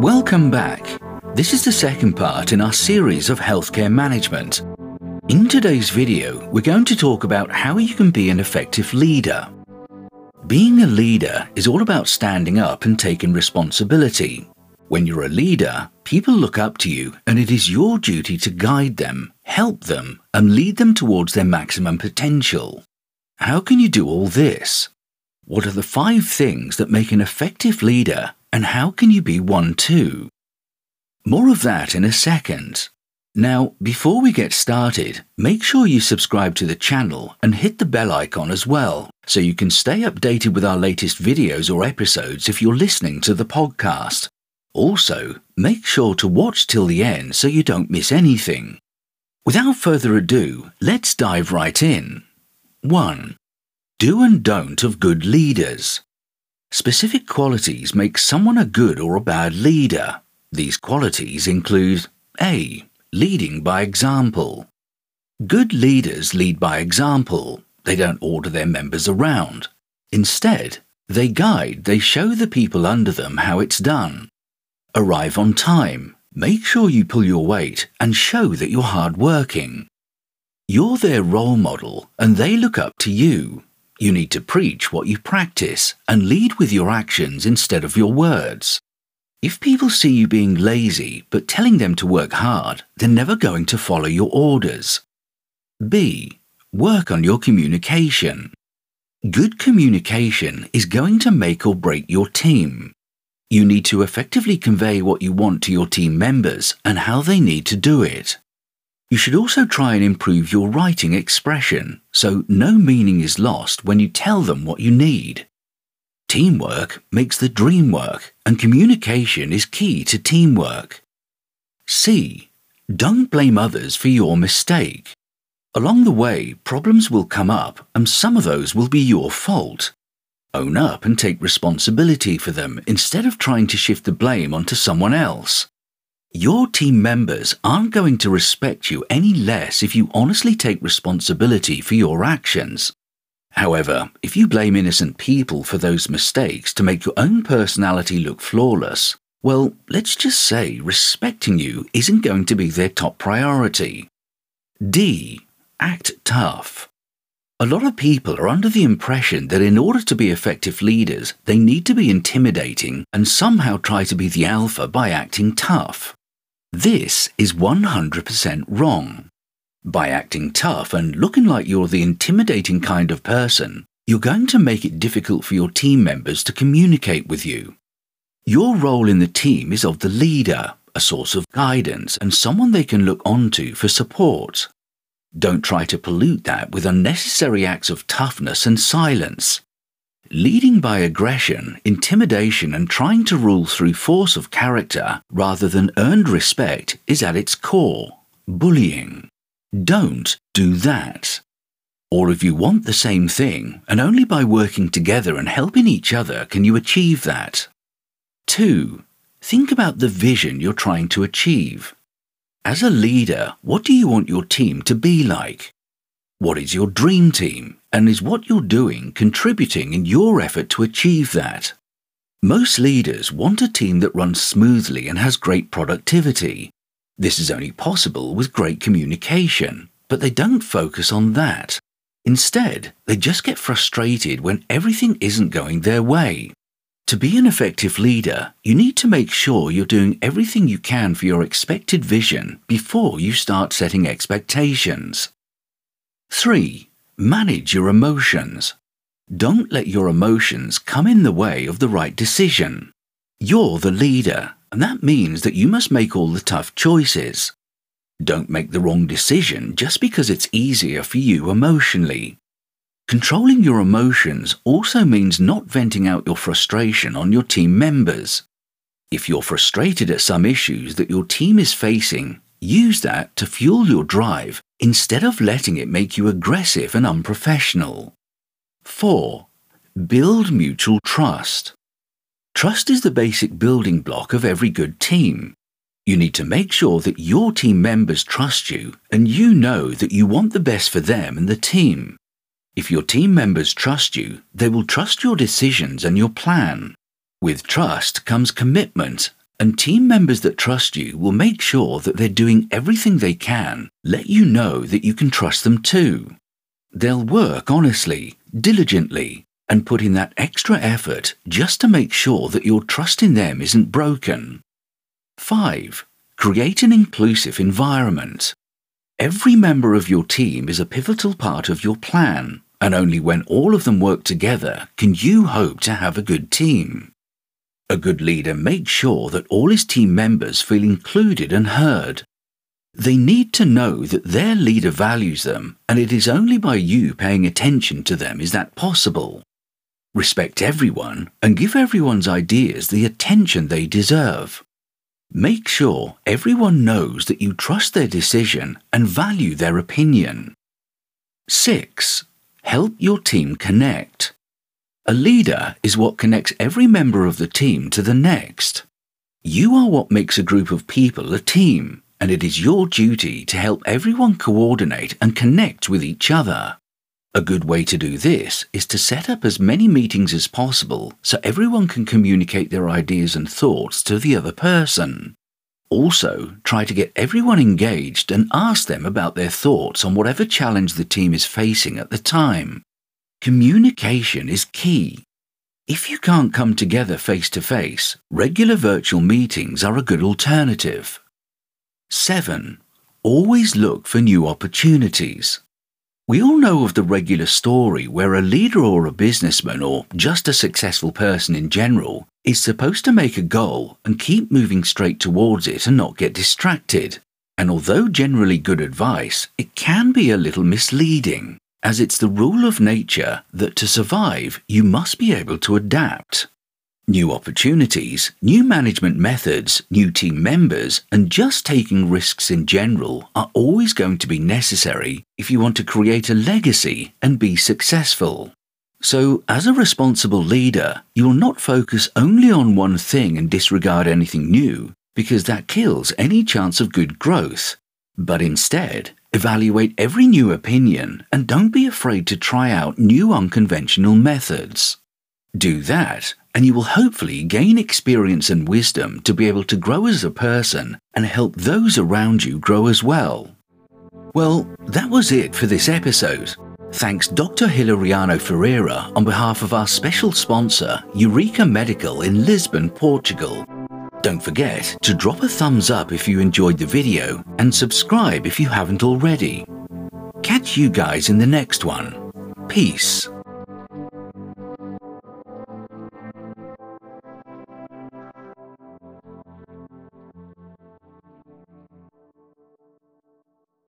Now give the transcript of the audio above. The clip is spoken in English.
Welcome back. This is the second part in our series of healthcare management. In today's video, we're going to talk about how you can be an effective leader. Being a leader is all about standing up and taking responsibility. When you're a leader, people look up to you and it is your duty to guide them, help them, and lead them towards their maximum potential. How can you do all this? What are the five things that make an effective leader and how can you be one too? More of that in a second. Now, before we get started, make sure you subscribe to the channel and hit the bell icon as well, so you can stay updated with our latest videos or episodes if you're listening to the podcast. Also, make sure to watch till the end so you don't miss anything. Without further ado, let's dive right in. 1. Do and don't of good leaders. Specific qualities make someone a good or a bad leader. These qualities include A. Leading by example. Good leaders lead by example. They don't order their members around. Instead, they guide, they show the people under them how it's done. Arrive on time. Make sure you pull your weight and show that you're hardworking. You're their role model and they look up to you. You need to preach what you practice and lead with your actions instead of your words. If people see you being lazy but telling them to work hard, they're never going to follow your orders. B. Work on your communication. Good communication is going to make or break your team. You need to effectively convey what you want to your team members and how they need to do it. You should also try and improve your writing expression so no meaning is lost when you tell them what you need. Teamwork makes the dream work, and communication is key to teamwork. C. Don't blame others for your mistake. Along the way, problems will come up, and some of those will be your fault. Own up and take responsibility for them instead of trying to shift the blame onto someone else. Your team members aren't going to respect you any less if you honestly take responsibility for your actions. However, if you blame innocent people for those mistakes to make your own personality look flawless, well, let's just say respecting you isn't going to be their top priority. D. Act tough. A lot of people are under the impression that in order to be effective leaders, they need to be intimidating and somehow try to be the alpha by acting tough. This is 100% wrong. By acting tough and looking like you're the intimidating kind of person, you're going to make it difficult for your team members to communicate with you. Your role in the team is of the leader, a source of guidance, and someone they can look onto for support. Don't try to pollute that with unnecessary acts of toughness and silence. Leading by aggression, intimidation, and trying to rule through force of character rather than earned respect is at its core bullying. Don't do that. Or if you want the same thing, and only by working together and helping each other can you achieve that. 2. Think about the vision you're trying to achieve. As a leader, what do you want your team to be like? What is your dream team? And is what you're doing contributing in your effort to achieve that? Most leaders want a team that runs smoothly and has great productivity. This is only possible with great communication, but they don't focus on that. Instead, they just get frustrated when everything isn't going their way. To be an effective leader, you need to make sure you're doing everything you can for your expected vision before you start setting expectations. 3. Manage your emotions. Don't let your emotions come in the way of the right decision. You're the leader, and that means that you must make all the tough choices. Don't make the wrong decision just because it's easier for you emotionally. Controlling your emotions also means not venting out your frustration on your team members. If you're frustrated at some issues that your team is facing, use that to fuel your drive instead of letting it make you aggressive and unprofessional. 4. Build mutual trust. Trust is the basic building block of every good team. You need to make sure that your team members trust you and you know that you want the best for them and the team. If your team members trust you, they will trust your decisions and your plan. With trust comes commitment, And team members that trust you will make sure that they're doing everything they can, let you know that you can trust them too. They'll work honestly, diligently, and put in that extra effort just to make sure that your trust in them isn't broken. 5. Create an inclusive environment. Every member of your team is a pivotal part of your plan, and only when all of them work together can you hope to have a good team. A good leader makes sure that all his team members feel included and heard. They need to know that their leader values them, and it is only by you paying attention to them is that possible. Respect everyone and give everyone's ideas the attention they deserve. Make sure everyone knows that you trust their decision and value their opinion. 6. Help your team connect. A leader is what connects every member of the team to the next. You are what makes a group of people a team, and it is your duty to help everyone coordinate and connect with each other. A good way to do this is to set up as many meetings as possible so everyone can communicate their ideas and thoughts to the other person. Also, try to get everyone engaged and ask them about their thoughts on whatever challenge the team is facing at the time. Communication is key. If you can't come together face to face, regular virtual meetings are a good alternative. 7. Always look for new opportunities. We all know of the regular story where a leader or a businessman or just a successful person in general is supposed to make a goal and keep moving straight towards it and not get distracted. And although generally good advice, it can be a little misleading, as it's the rule of nature that to survive you must be able to adapt. New opportunities, new management methods, new team members, and just taking risks in general are always going to be necessary if you want to create a legacy and be successful. So, as a responsible leader, you'll not focus only on one thing and disregard anything new, because that kills any chance of good growth. But instead, evaluate every new opinion and don't be afraid to try out new unconventional methods. Do that, and you will hopefully gain experience and wisdom to be able to grow as a person and help those around you grow as well. Well, that was it for this episode. Thanks Dr. Hilariano Ferreira on behalf of our special sponsor, Eureka Medical in Lisbon, Portugal. Don't forget to drop a thumbs up if you enjoyed the video and subscribe if you haven't already. Catch you guys in the next one. Peace.